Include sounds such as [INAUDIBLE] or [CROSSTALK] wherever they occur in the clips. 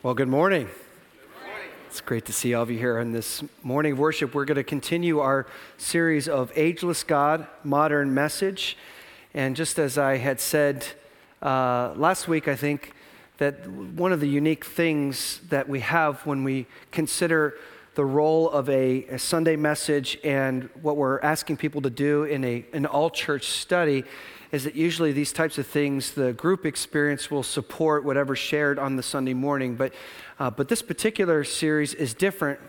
Well, good morning. It's great to see all of you here on this morning of worship. We're going to continue our series of Ageless God, Modern Message. And just as I had said uh, last week, I think that one of the unique things that we have when we consider the role of a, a Sunday message and what we're asking people to do in a, an all church study is that usually these types of things, the group experience will support whatever's shared on the Sunday morning. But, uh, but this particular series is different,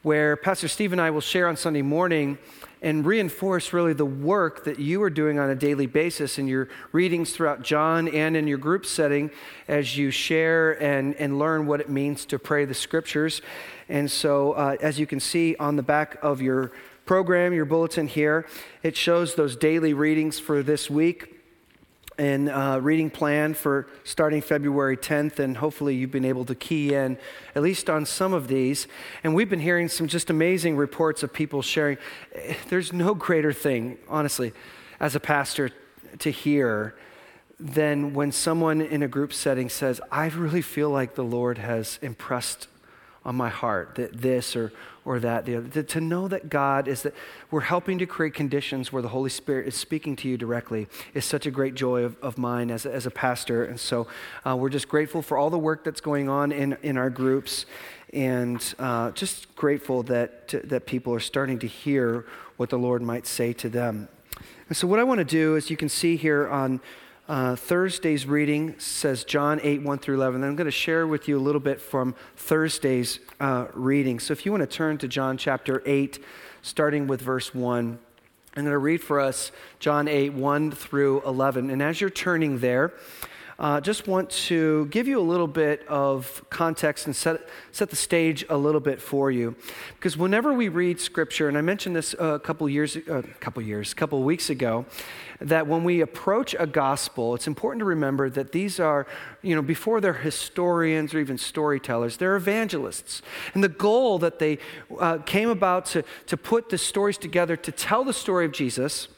where Pastor Steve and I will share on Sunday morning and reinforce really the work that you are doing on a daily basis in your readings throughout John and in your group setting as you share and, and learn what it means to pray the scriptures. And so, uh, as you can see on the back of your program, your bulletin here, it shows those daily readings for this week and uh, reading plan for starting February 10th, and hopefully you've been able to key in at least on some of these. And we've been hearing some just amazing reports of people sharing. There's no greater thing, honestly, as a pastor to hear than when someone in a group setting says, I really feel like the Lord has impressed on my heart that this or or that the other. To know that God is that we're helping to create conditions where the Holy Spirit is speaking to you directly is such a great joy of, of mine as a, as a pastor. And so uh, we're just grateful for all the work that's going on in, in our groups and uh, just grateful that, to, that people are starting to hear what the Lord might say to them. And so, what I want to do, is you can see here on uh, Thursday's reading says John 8, 1 through 11. I'm going to share with you a little bit from Thursday's uh, reading. So if you want to turn to John chapter 8, starting with verse 1, I'm going to read for us John 8, 1 through 11. And as you're turning there, uh, just want to give you a little bit of context and set, set the stage a little bit for you. Because whenever we read scripture, and I mentioned this a couple years, a uh, couple years, a couple weeks ago, that when we approach a gospel, it's important to remember that these are, you know, before they're historians or even storytellers, they're evangelists. And the goal that they uh, came about to, to put the stories together to tell the story of Jesus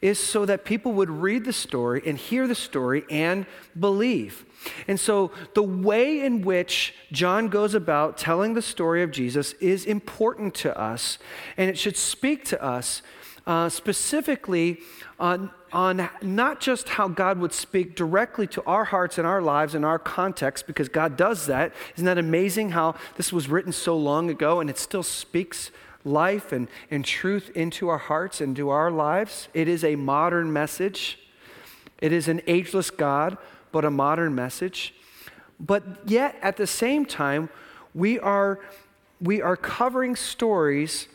is so that people would read the story and hear the story and believe. And so, the way in which John goes about telling the story of Jesus is important to us, and it should speak to us uh, specifically on, on not just how God would speak directly to our hearts and our lives and our context, because God does that. Isn't that amazing how this was written so long ago and it still speaks life and, and truth into our hearts and to our lives. It is a modern message. It is an ageless God, but a modern message. But yet, at the same time, we are, we are covering stories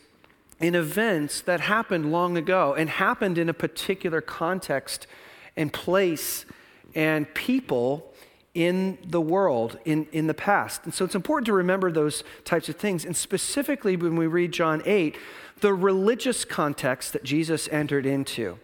in events that happened long ago and happened in a particular context and place and people in the world in, in the past. And so it's important to remember those types of things. And specifically, when we read John 8, the religious context that Jesus entered into.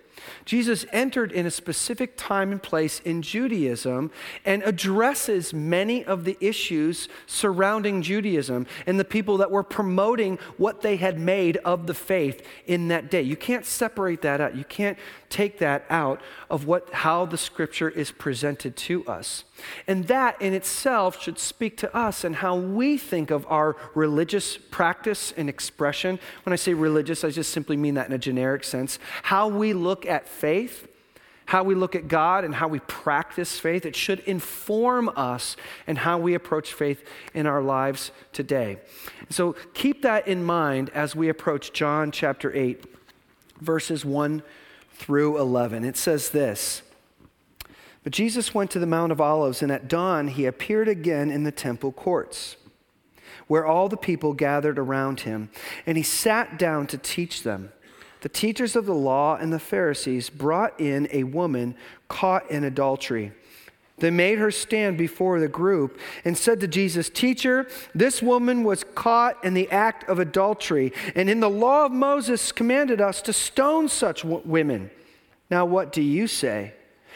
Jesus entered in a specific time and place in Judaism and addresses many of the issues surrounding Judaism and the people that were promoting what they had made of the faith in that day. You can't separate that out. You can't take that out of what how the scripture is presented to us. And that in itself should speak to us and how we think of our religious practice and expression. When I say religious, I just simply mean that in a generic sense. How we look at faith, how we look at God, and how we practice faith. It should inform us and how we approach faith in our lives today. So keep that in mind as we approach John chapter 8, verses 1 through 11. It says this. But Jesus went to the Mount of Olives, and at dawn he appeared again in the temple courts, where all the people gathered around him, and he sat down to teach them. The teachers of the law and the Pharisees brought in a woman caught in adultery. They made her stand before the group and said to Jesus, Teacher, this woman was caught in the act of adultery, and in the law of Moses commanded us to stone such women. Now, what do you say?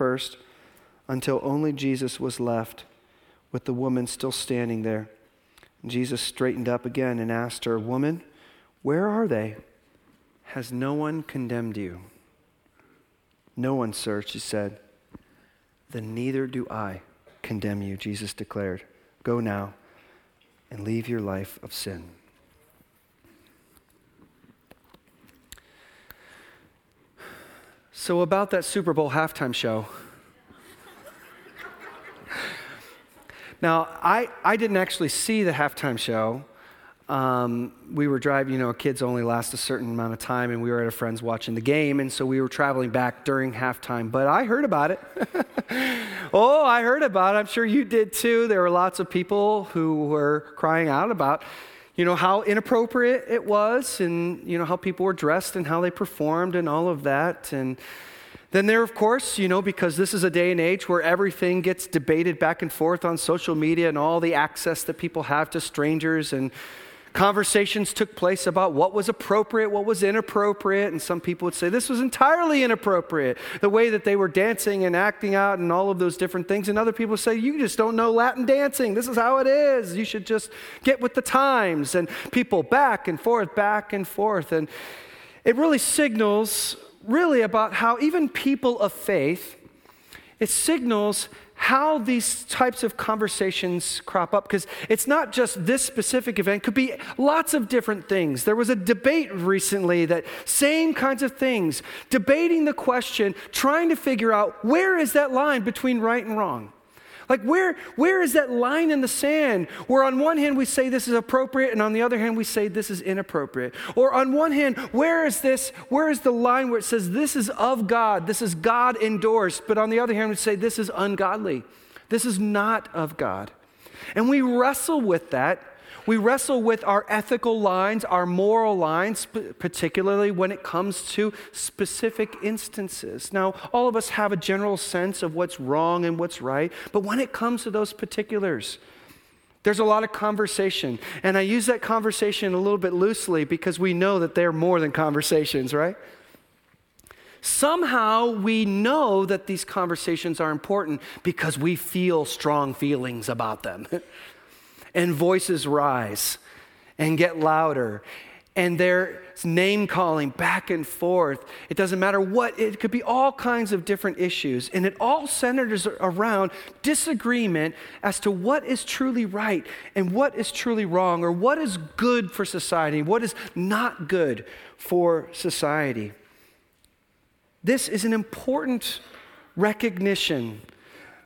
first, until only Jesus was left, with the woman still standing there. Jesus straightened up again and asked her, Woman, where are they? Has no one condemned you? No one, sir, she said. Then neither do I condemn you, Jesus declared. Go now and leave your life of sin. So, about that Super Bowl halftime show. now, I, I didn't actually see the halftime show. Um, we were driving, you know, kids only last a certain amount of time, and we were at a friend's watching the game, and so we were traveling back during halftime. But I heard about it. [LAUGHS] oh, I heard about it. I'm sure you did too. There were lots of people who were crying out about you know, how inappropriate it was and, you know, how people were dressed and how they performed and all of that. And then there, of course, you know, because this is a day and age where everything gets debated back and forth on social media and all the access that people have to strangers and Conversations took place about what was appropriate, what was inappropriate, and some people would say this was entirely inappropriate, the way that they were dancing and acting out and all of those different things. And other people say, You just don't know Latin dancing. This is how it is. You should just get with the times. And people back and forth, back and forth. And it really signals, really, about how even people of faith, it signals how these types of conversations crop up because it's not just this specific event it could be lots of different things. There was a debate recently that same kinds of things debating the question trying to figure out where is that line between right and wrong like, where, where is that line in the sand where on one hand we say this is appropriate and on the other hand we say this is inappropriate? Or on one hand, where is this, where is the line where it says this is of God, this is God endorsed, but on the other hand we say this is ungodly, this is not of God? And we wrestle with that we wrestle with our ethical lines, our moral lines, particularly when it comes to specific instances. Now, all of us have a general sense of what's wrong and what's right, but when it comes to those particulars, there's a lot of conversation. And I use that conversation a little bit loosely because we know that they're more than conversations, right? Somehow we know that these conversations are important because we feel strong feelings about them. [LAUGHS] and voices rise and get louder and there's name calling back and forth. It doesn't matter what, it could be all kinds of different issues. And it all centers around disagreement as to what is truly right and what is truly wrong, or what is good for society, what is not good for society. This is an important recognition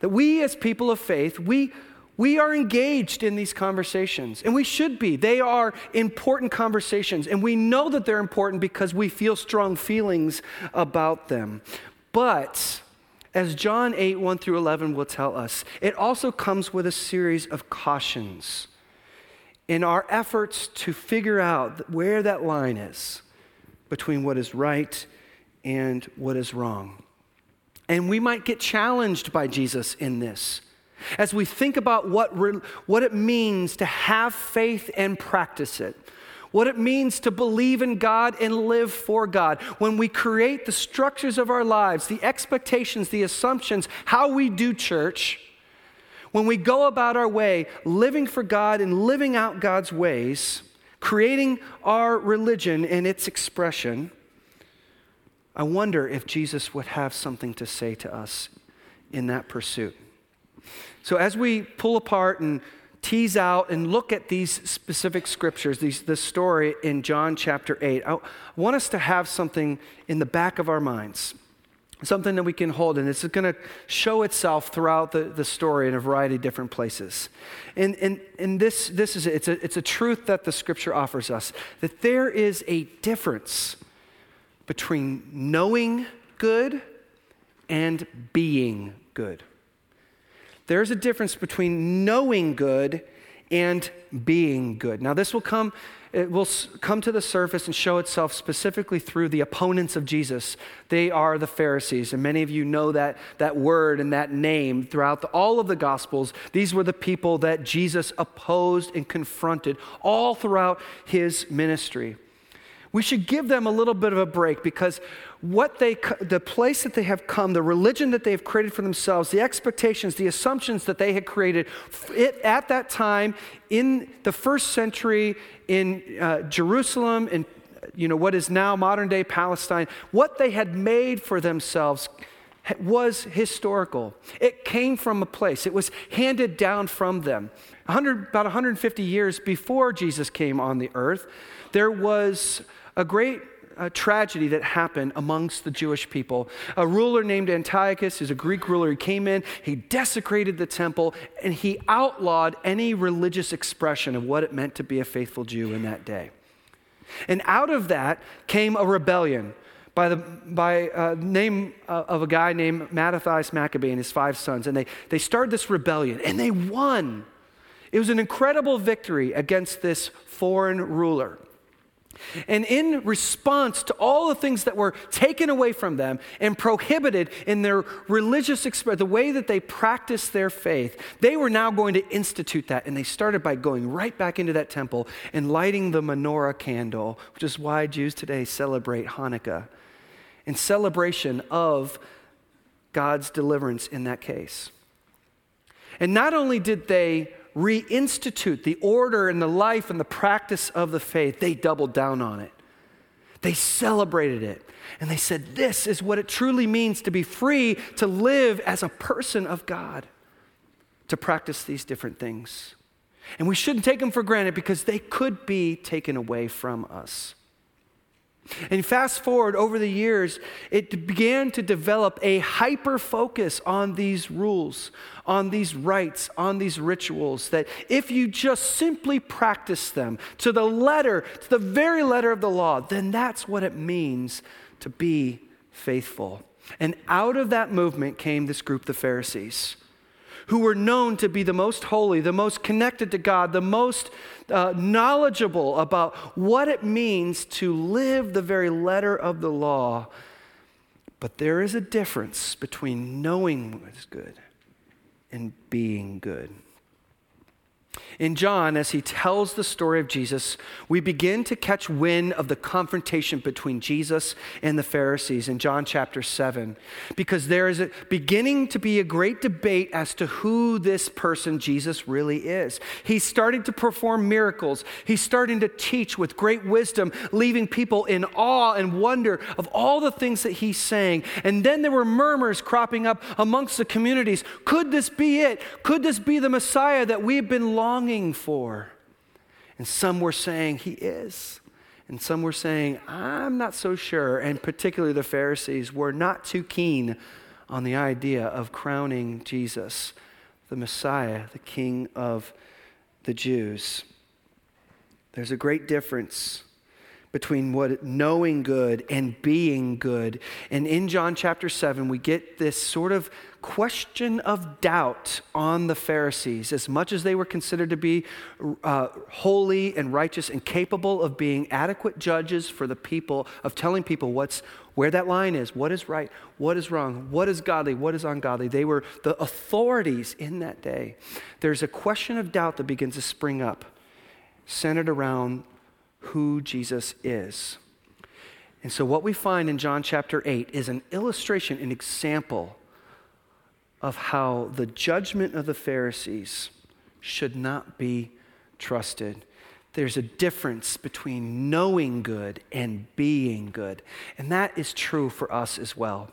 that we, as people of faith, we we are engaged in these conversations, and we should be. They are important conversations, and we know that they're important because we feel strong feelings about them. But, as John 8, 1 through 11 will tell us, it also comes with a series of cautions in our efforts to figure out where that line is between what is right and what is wrong. And we might get challenged by Jesus in this. As we think about what, re- what it means to have faith and practice it, what it means to believe in God and live for God, when we create the structures of our lives, the expectations, the assumptions, how we do church, when we go about our way living for God and living out God's ways, creating our religion and its expression, I wonder if Jesus would have something to say to us in that pursuit. So, as we pull apart and tease out and look at these specific scriptures, these, this story in John chapter 8, I want us to have something in the back of our minds, something that we can hold, and it's going to show itself throughout the, the story in a variety of different places. And, and, and this, this is it's a, it's a truth that the scripture offers us that there is a difference between knowing good and being good. There's a difference between knowing good and being good. Now, this will come it will come to the surface and show itself specifically through the opponents of Jesus. They are the Pharisees, and many of you know that, that word and that name throughout the, all of the Gospels. These were the people that Jesus opposed and confronted all throughout his ministry we should give them a little bit of a break because what they, the place that they have come, the religion that they have created for themselves, the expectations, the assumptions that they had created it, at that time in the first century in uh, Jerusalem, in you know, what is now modern day Palestine, what they had made for themselves was historical. It came from a place, it was handed down from them. 100, about 150 years before Jesus came on the earth, there was a great uh, tragedy that happened amongst the Jewish people. A ruler named Antiochus is a Greek ruler. He came in, he desecrated the temple, and he outlawed any religious expression of what it meant to be a faithful Jew in that day. And out of that came a rebellion by the by uh, name uh, of a guy named Mattathias Maccabee and his five sons. And they, they started this rebellion, and they won. It was an incredible victory against this foreign ruler. And in response to all the things that were taken away from them and prohibited in their religious expression, the way that they practiced their faith, they were now going to institute that. And they started by going right back into that temple and lighting the menorah candle, which is why Jews today celebrate Hanukkah, in celebration of God's deliverance in that case. And not only did they reinstitute the order and the life and the practice of the faith, they doubled down on it. They celebrated it. And they said, This is what it truly means to be free, to live as a person of God, to practice these different things. And we shouldn't take them for granted because they could be taken away from us. And fast forward over the years, it began to develop a hyper focus on these rules, on these rites, on these rituals, that if you just simply practice them to the letter, to the very letter of the law, then that's what it means to be faithful. And out of that movement came this group, the Pharisees who were known to be the most holy, the most connected to God, the most uh, knowledgeable about what it means to live the very letter of the law. But there is a difference between knowing what is good and being good. In John, as he tells the story of Jesus, we begin to catch wind of the confrontation between Jesus and the Pharisees in John chapter 7, because there is a, beginning to be a great debate as to who this person Jesus really is. He's starting to perform miracles, he's starting to teach with great wisdom, leaving people in awe and wonder of all the things that he's saying. And then there were murmurs cropping up amongst the communities. Could this be it? Could this be the Messiah that we've been longing for. And some were saying, He is. And some were saying, I'm not so sure. And particularly the Pharisees were not too keen on the idea of crowning Jesus, the Messiah, the King of the Jews. There's a great difference between what knowing good and being good. And in John chapter 7, we get this sort of question of doubt on the Pharisees. As much as they were considered to be uh, holy and righteous and capable of being adequate judges for the people, of telling people what's where that line is, what is right, what is wrong, what is godly, what is ungodly. They were the authorities in that day. There's a question of doubt that begins to spring up, centered around who Jesus is. And so, what we find in John chapter 8 is an illustration, an example of how the judgment of the Pharisees should not be trusted. There's a difference between knowing good and being good. And that is true for us as well.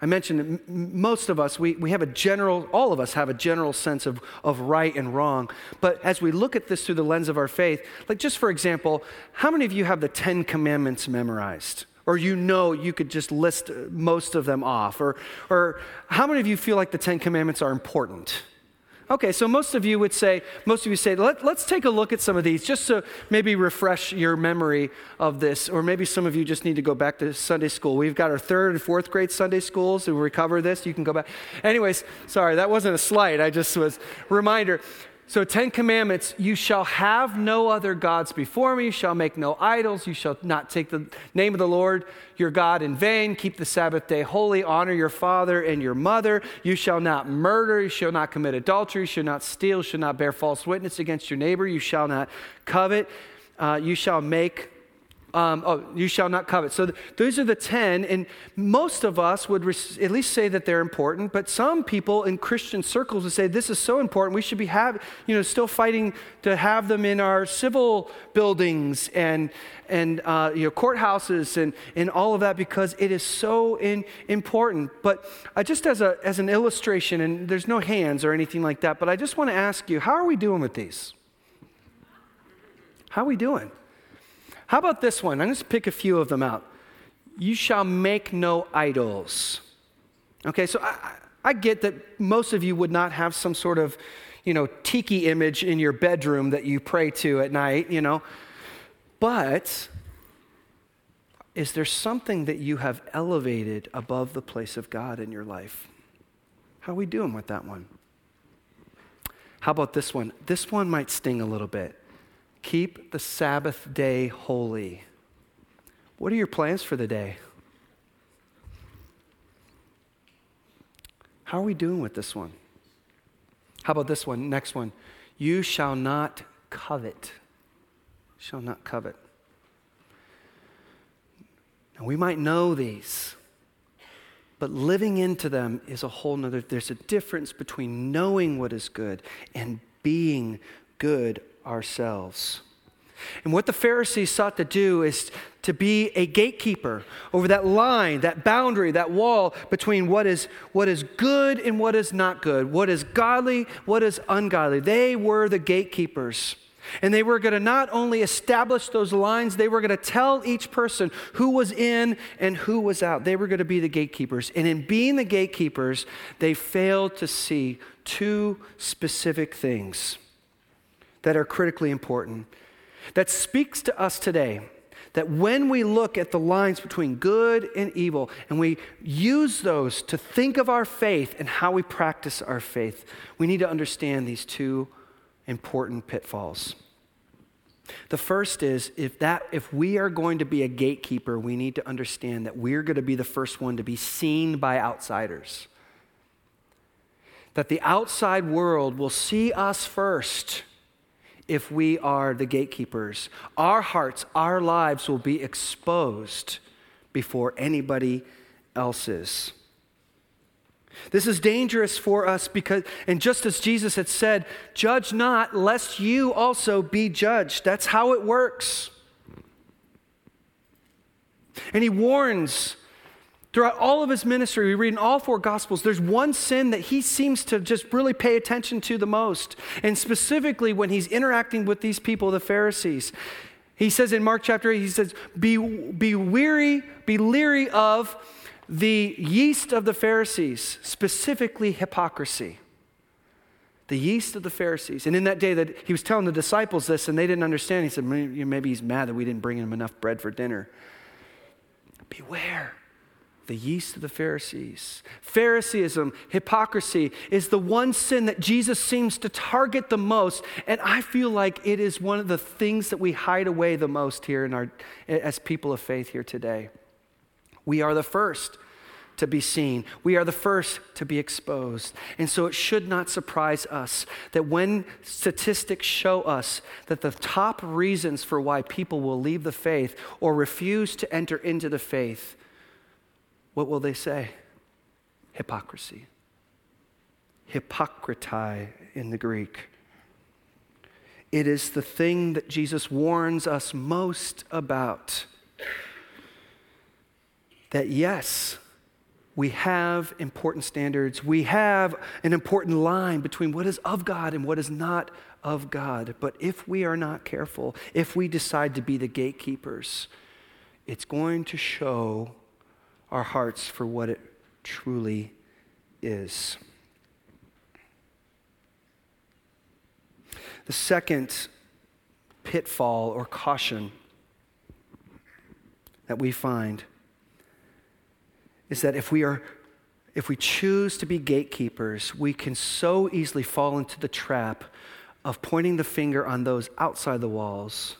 I mentioned that most of us, we, we have a general, all of us have a general sense of, of right and wrong. But as we look at this through the lens of our faith, like just for example, how many of you have the Ten Commandments memorized? Or you know you could just list most of them off? Or, or how many of you feel like the Ten Commandments are important? Okay, so most of you would say, most of you say, Let, us take a look at some of these just to maybe refresh your memory of this. Or maybe some of you just need to go back to Sunday school. We've got our third and fourth grade Sunday schools to recover this. You can go back. Anyways, sorry, that wasn't a slight. I just was reminder. So, Ten Commandments you shall have no other gods before me, you shall make no idols, you shall not take the name of the Lord your God in vain, keep the Sabbath day holy, honor your father and your mother, you shall not murder, you shall not commit adultery, you shall not steal, you shall not bear false witness against your neighbor, you shall not covet, uh, you shall make um, oh, you shall not covet. So th- those are the 10, and most of us would at least say that they're important, but some people in Christian circles would say this is so important, we should be have, you know, still fighting to have them in our civil buildings and, and uh, you know, courthouses and, and all of that because it is so in, important. But uh, just as, a, as an illustration, and there's no hands or anything like that, but I just want to ask you, how are we doing with these? How are we doing? How about this one? I'm to pick a few of them out. You shall make no idols. Okay, so I, I get that most of you would not have some sort of, you know, tiki image in your bedroom that you pray to at night, you know. But is there something that you have elevated above the place of God in your life? How are we doing with that one? How about this one? This one might sting a little bit. Keep the Sabbath day holy. What are your plans for the day? How are we doing with this one? How about this one? Next one. You shall not covet. Shall not covet. Now, we might know these, but living into them is a whole nother. There's a difference between knowing what is good and being good ourselves. And what the Pharisees sought to do is to be a gatekeeper over that line, that boundary, that wall between what is, what is good and what is not good, what is godly, what is ungodly. They were the gatekeepers. And they were going to not only establish those lines, they were going to tell each person who was in and who was out. They were going to be the gatekeepers. And in being the gatekeepers, they failed to see two specific things that are critically important that speaks to us today that when we look at the lines between good and evil and we use those to think of our faith and how we practice our faith, we need to understand these two important pitfalls. The first is if that if we are going to be a gatekeeper, we need to understand that we're going to be the first one to be seen by outsiders. That the outside world will see us first if we are the gatekeepers. Our hearts, our lives will be exposed before anybody else's. This is dangerous for us because, and just as Jesus had said, judge not, lest you also be judged. That's how it works. And he warns Throughout all of his ministry, we read in all four Gospels, there's one sin that he seems to just really pay attention to the most. And specifically when he's interacting with these people, the Pharisees. He says in Mark chapter 8, he says, Be, be weary, be leery of the yeast of the Pharisees, specifically hypocrisy. The yeast of the Pharisees. And in that day that he was telling the disciples this and they didn't understand, he said, Maybe he's mad that we didn't bring him enough bread for dinner. Beware the yeast of the Pharisees. Phariseeism, hypocrisy, is the one sin that Jesus seems to target the most. And I feel like it is one of the things that we hide away the most here in our, as people of faith here today. We are the first to be seen. We are the first to be exposed. And so it should not surprise us that when statistics show us that the top reasons for why people will leave the faith or refuse to enter into the faith what will they say? Hypocrisy. Hypocritai in the Greek. It is the thing that Jesus warns us most about. That yes, we have important standards. We have an important line between what is of God and what is not of God. But if we are not careful, if we decide to be the gatekeepers, it's going to show our hearts for what it truly is. The second pitfall or caution that we find is that if we are if we choose to be gatekeepers, we can so easily fall into the trap of pointing the finger on those outside the walls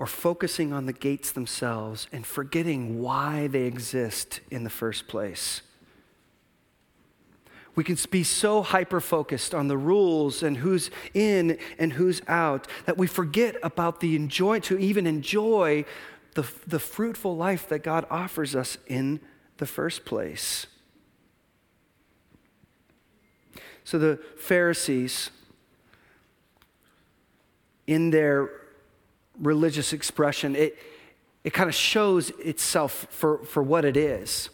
or focusing on the gates themselves and forgetting why they exist in the first place. We can be so hyper focused on the rules and who's in and who's out that we forget about the enjoy to even enjoy the, the fruitful life that God offers us in the first place. So the Pharisees, in their religious expression, it, it kind of shows itself for, for what it is.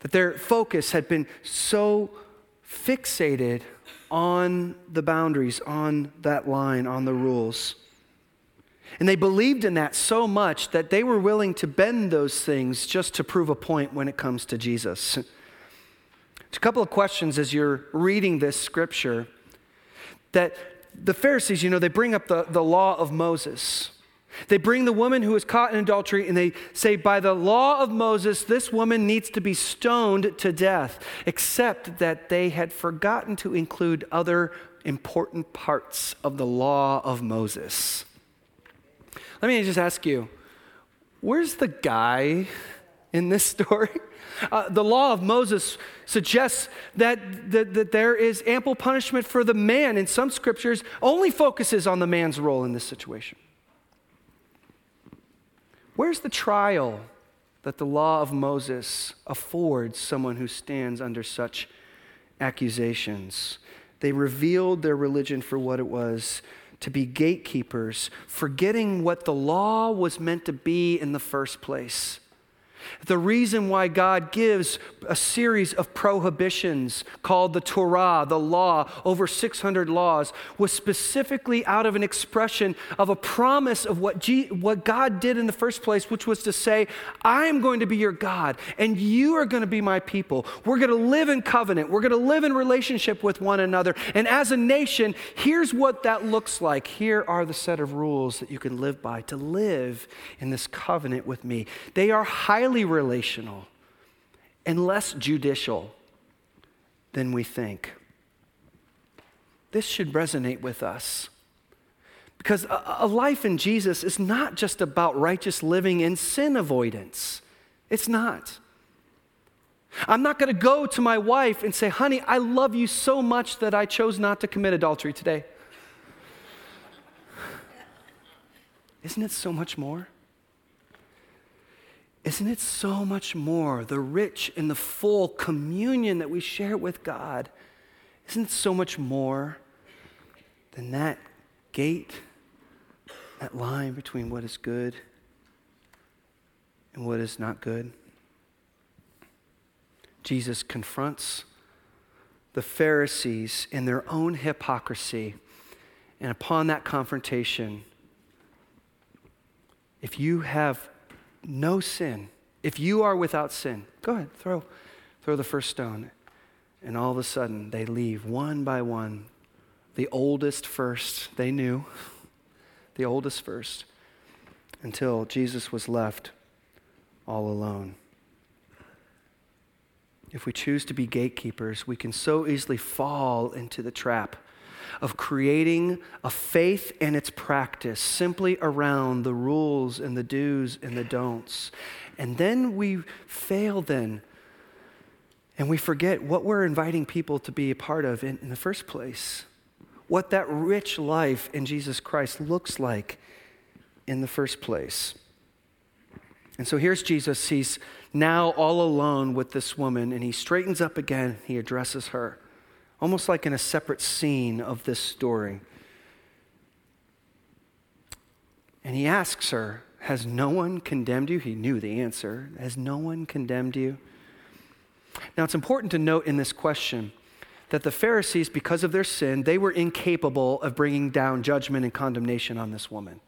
That their focus had been so fixated on the boundaries, on that line, on the rules. And they believed in that so much that they were willing to bend those things just to prove a point when it comes to Jesus. a couple of questions as you're reading this scripture that the Pharisees, you know, they bring up the, the law of Moses. They bring the woman who was caught in adultery and they say, by the law of Moses, this woman needs to be stoned to death, except that they had forgotten to include other important parts of the law of Moses. Let me just ask you where's the guy in this story? [LAUGHS] Uh, the law of Moses suggests that, that, that there is ample punishment for the man. In some scriptures, only focuses on the man's role in this situation. Where's the trial that the law of Moses affords someone who stands under such accusations? They revealed their religion for what it was to be gatekeepers, forgetting what the law was meant to be in the first place. The reason why God gives a series of prohibitions called the Torah, the law, over 600 laws, was specifically out of an expression of a promise of what, G- what God did in the first place, which was to say, I am going to be your God and you are going to be my people. We're going to live in covenant. We're going to live in relationship with one another. And as a nation, here's what that looks like. Here are the set of rules that you can live by to live in this covenant with me. They are highly relational and less judicial than we think. This should resonate with us. Because a, a, life in Jesus is not just about righteous living and sin avoidance. It's not. I'm not going to go to my wife and say, honey, I love you so much that I chose not to commit adultery today. [LAUGHS] Isn't it so much more? Isn't it so much more the rich and the full communion that we share with God? Isn't it so much more than that gate, that line between what is good and what is not good? Jesus confronts the Pharisees in their own hypocrisy. And upon that confrontation, if you have no sin. If you are without sin, go ahead, throw, throw the first stone. And all of a sudden, they leave one by one. The oldest first, they knew, [LAUGHS] the oldest first, until Jesus was left all alone. If we choose to be gatekeepers, we can so easily fall into the trap of creating a faith and its practice simply around the rules and the do's and the don'ts. And then we fail then. And we forget what we're inviting people to be a part of in, in the first place. What that rich life in Jesus Christ looks like in the first place. And so here's Jesus. He's now all alone with this woman, and he straightens up again. He addresses her almost like in a separate scene of this story. And he asks her, Has no one condemned you? He knew the answer. Has no one condemned you? Now, it's important to note in this question that the Pharisees, because of their sin, they were incapable of bringing down judgment and condemnation on this woman.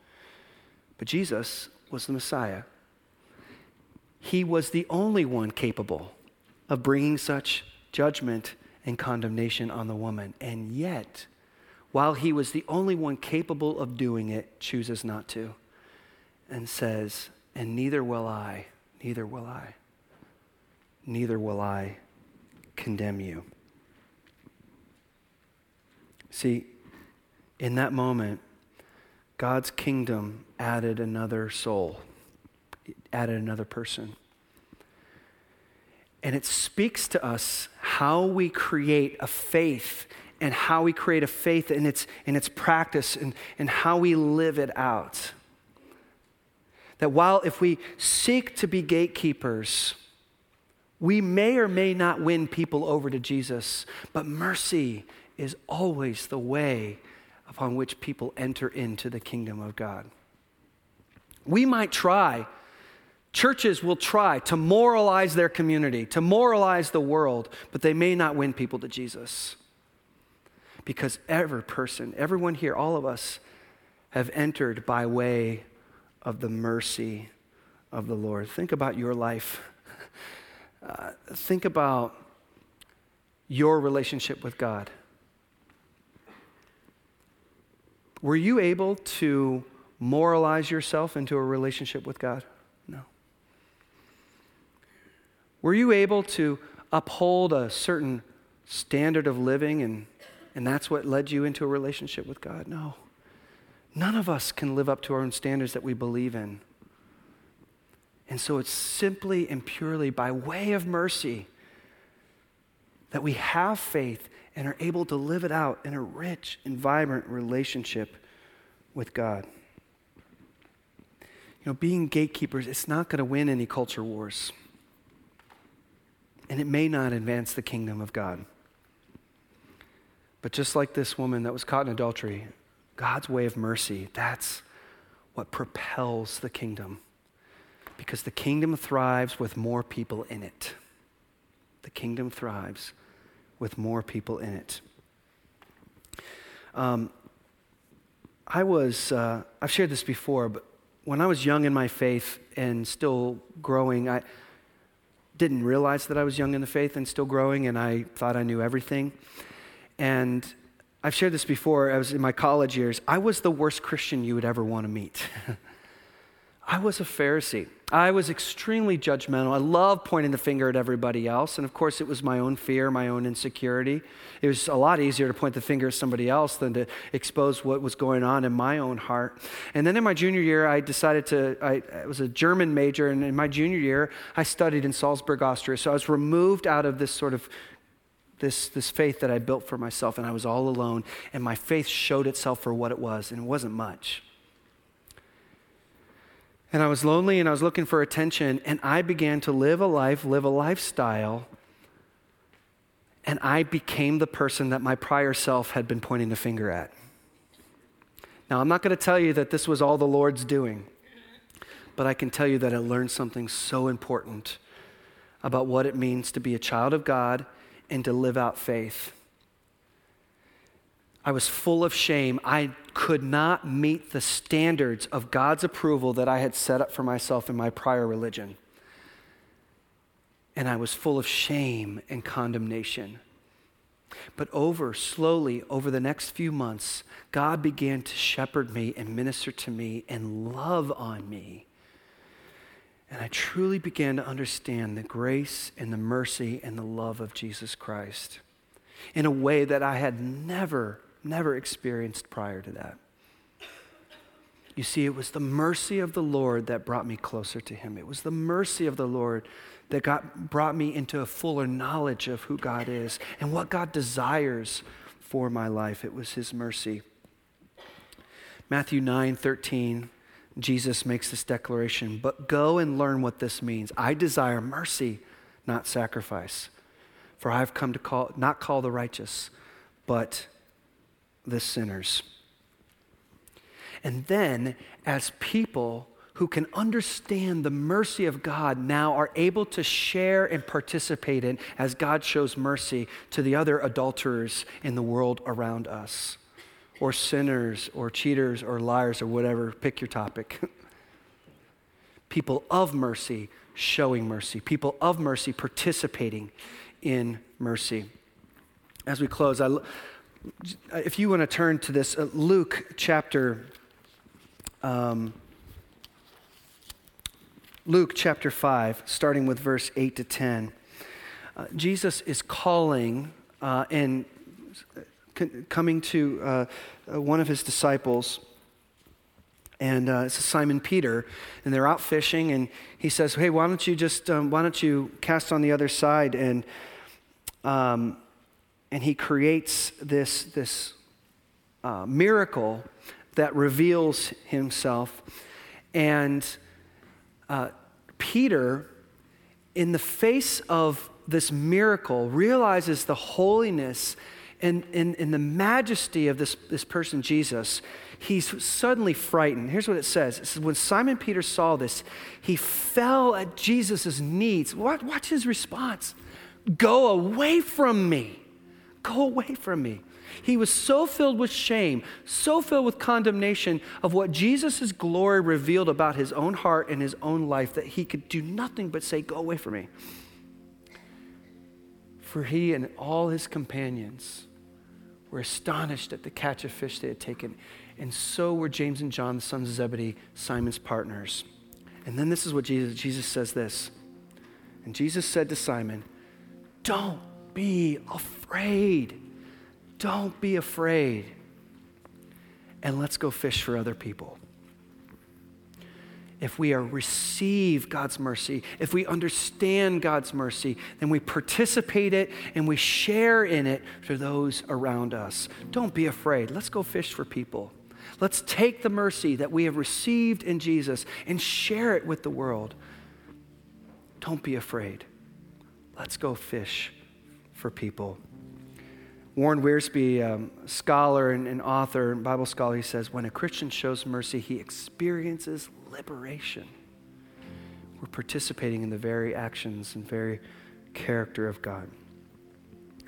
But Jesus was the Messiah. He was the only one capable of bringing such judgment and condemnation on the woman. And yet, while he was the only one capable of doing it, chooses not to and says, And neither will I, neither will I, neither will I condemn you. See, in that moment, God's kingdom added another soul, added another person. And it speaks to us how we create a faith and how we create a faith in its, in its practice and, and how we live it out. That while if we seek to be gatekeepers, we may or may not win people over to Jesus, but mercy is always the way upon which people enter into the kingdom of God. We might try, churches will try to moralize their community, to moralize the world, but they may not win people to Jesus. Because every person, everyone here, all of us, have entered by way of the mercy of the Lord. Think about your life. [LAUGHS] Uh, think about your relationship with God. Were you able to moralize yourself into a relationship with God? No. Were you able to uphold a certain standard of living and, and that's what led you into a relationship with God? No. None of us can live up to our own standards that we believe in. And so it's simply and purely by way of mercy that we have faith and are able to live it out in a rich and vibrant relationship with God. You know, being gatekeepers, it's not going to win any culture wars. And it may not advance the kingdom of God. But just like this woman that was caught in adultery, God's way of mercy, that's what propels the kingdom. Because the kingdom thrives with more people in it. The kingdom thrives with more people in it. Um, I was, uh, I've shared this before, but when I was young in my faith and still growing, I didn't realize that I was young in the faith and still growing, and I thought I knew everything. And I've shared this before, I was in my college years, I was the worst Christian you would ever want to meet. [LAUGHS] I was a Pharisee. I was extremely judgmental. I loved pointing the finger at everybody else. And of course, it was my own fear, my own insecurity. It was a lot easier to point the finger at somebody else than to expose what was going on in my own heart. And then in my junior year, I decided to, I, I was a German major. And in my junior year, I studied in Salzburg, Austria. So I was removed out of this sort of this, this faith that I built for myself, and I was all alone, and my faith showed itself for what it was, and it wasn't much. And I was lonely and I was looking for attention, and I began to live a life, live a lifestyle, and I became the person that my prior self had been pointing the finger at. Now, I'm not going to tell you that this was all the Lord's doing, but I can tell you that I learned something so important about what it means to be a child of God and to live out faith. I was full of shame. I could not meet the standards of God's approval that I had set up for myself in my prior religion. And I was full of shame and condemnation. But over, slowly, over the next few months, God began to shepherd me and minister to me and love on me. And I truly began to understand the grace and the mercy and the love of Jesus Christ in a way that I had never never experienced prior to that. You see, it was the mercy of the Lord that brought me closer to Him. It was the mercy of the Lord that got, brought me into a fuller knowledge of who God is and what God desires for my life. It was His mercy. Matthew 9 13, Jesus makes this declaration, but go and learn what this means. I desire mercy, not sacrifice. For I have come to call, not call the righteous, but the sinners. And then, as people who can understand the mercy of God now are able to share and participate in as God shows mercy to the other adulterers in the world around us, or sinners, or cheaters, or liars, or whatever, pick your topic. [LAUGHS] people of mercy showing mercy, people of mercy participating in mercy. As we close, I if you want to turn to this, uh, Luke chapter, um, Luke chapter 5, starting with verse 8 to 10. Uh, Jesus is calling uh, and coming to uh, uh, one of his disciples, and uh, it's Simon Peter, and they're out fishing, and he says, "Hey, why don't you just um, why don't you cast on the other side?" And um, and he creates this this uh, miracle that reveals himself, and uh, Peter, in the face of this miracle, realizes the holiness and, and, and the majesty of this, this person, Jesus. He's suddenly frightened. Here's what it says it says, When Simon Peter saw this, he fell at Jesus' knees. Watch, watch his response Go away from me. Go away from me. He was so filled with shame, so filled with condemnation of what Jesus' glory revealed about his own heart and his own life that he could do nothing but say, Go away from me. For he and all his companions were astonished at the catch of fish they had taken, and so were James and John, the sons of Zebedee, Simon's partners. And then this is what Jesus, Jesus says this. And Jesus said to Simon, Don't be afraid. Don't be afraid. And let's go fish for other people if we are receive God's mercy, if we understand God's mercy, then we participate it and we share in it for those around us. Don't be afraid. Let's go fish for people. Let's take the mercy that we have received in Jesus and share it with the world. Don't be afraid. Let's go fish for people. Warren Wiersbe, um, scholar and, and author and Bible scholar, he says, when a Christian shows mercy, he experiences liberation. We're participating in the very actions and very character of God.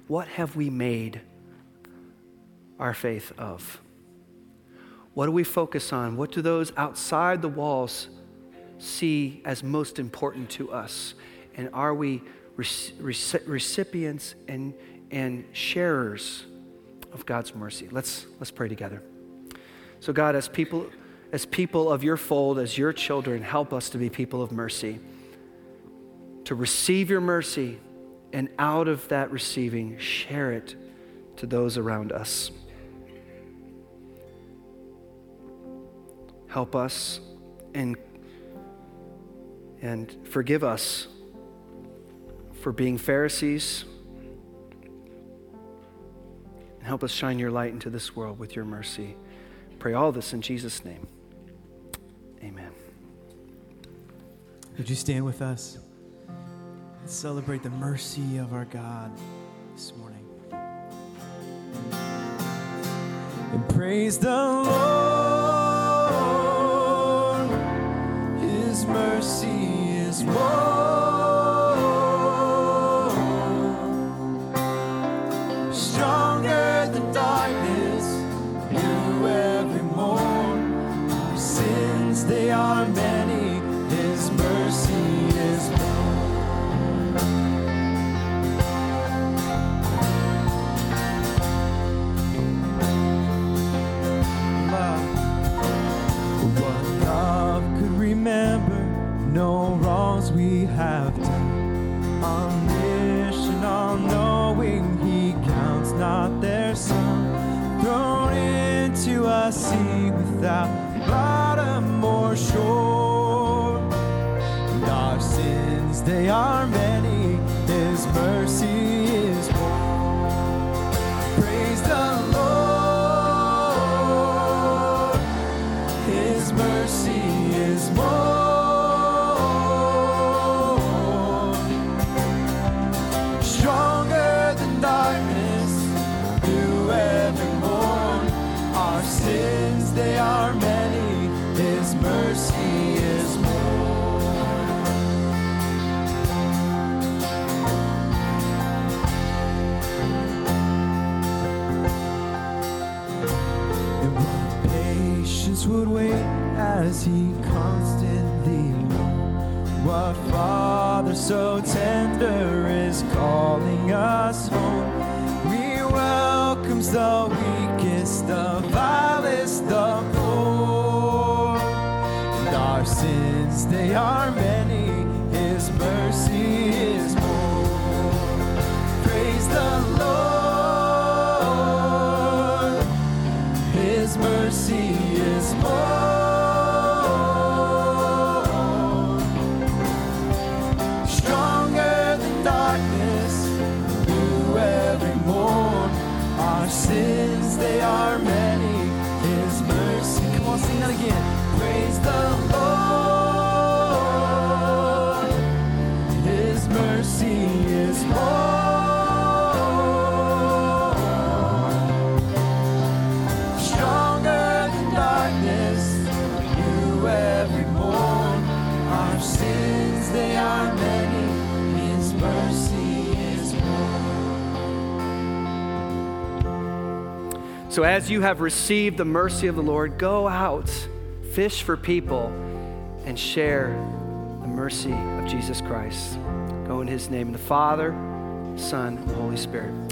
What have we made our faith of? What do we focus on? What do those outside the walls see as most important to us? And are we recipients and and sharers of God's mercy. Let's, let's pray together. So, God, as people, as people of your fold, as your children, help us to be people of mercy, to receive your mercy, and out of that receiving, share it to those around us. Help us and, and forgive us for being Pharisees And help us shine your light into this world with your mercy. Pray all this in Jesus' name. Amen. Would you stand with us and celebrate the mercy of our God this morning? And praise the Lord, His mercy is more. without bottom or shore. And our sins, they are many. So tender is calling us home. We welcomes the weakest, the vilest, the poor. And our sins, they are many, His mercy is more. Praise the Lord. So, as you have received the mercy of the Lord, go out, fish for people, and share the mercy of Jesus Christ. Go in his name, the Father, Son, and Holy Spirit.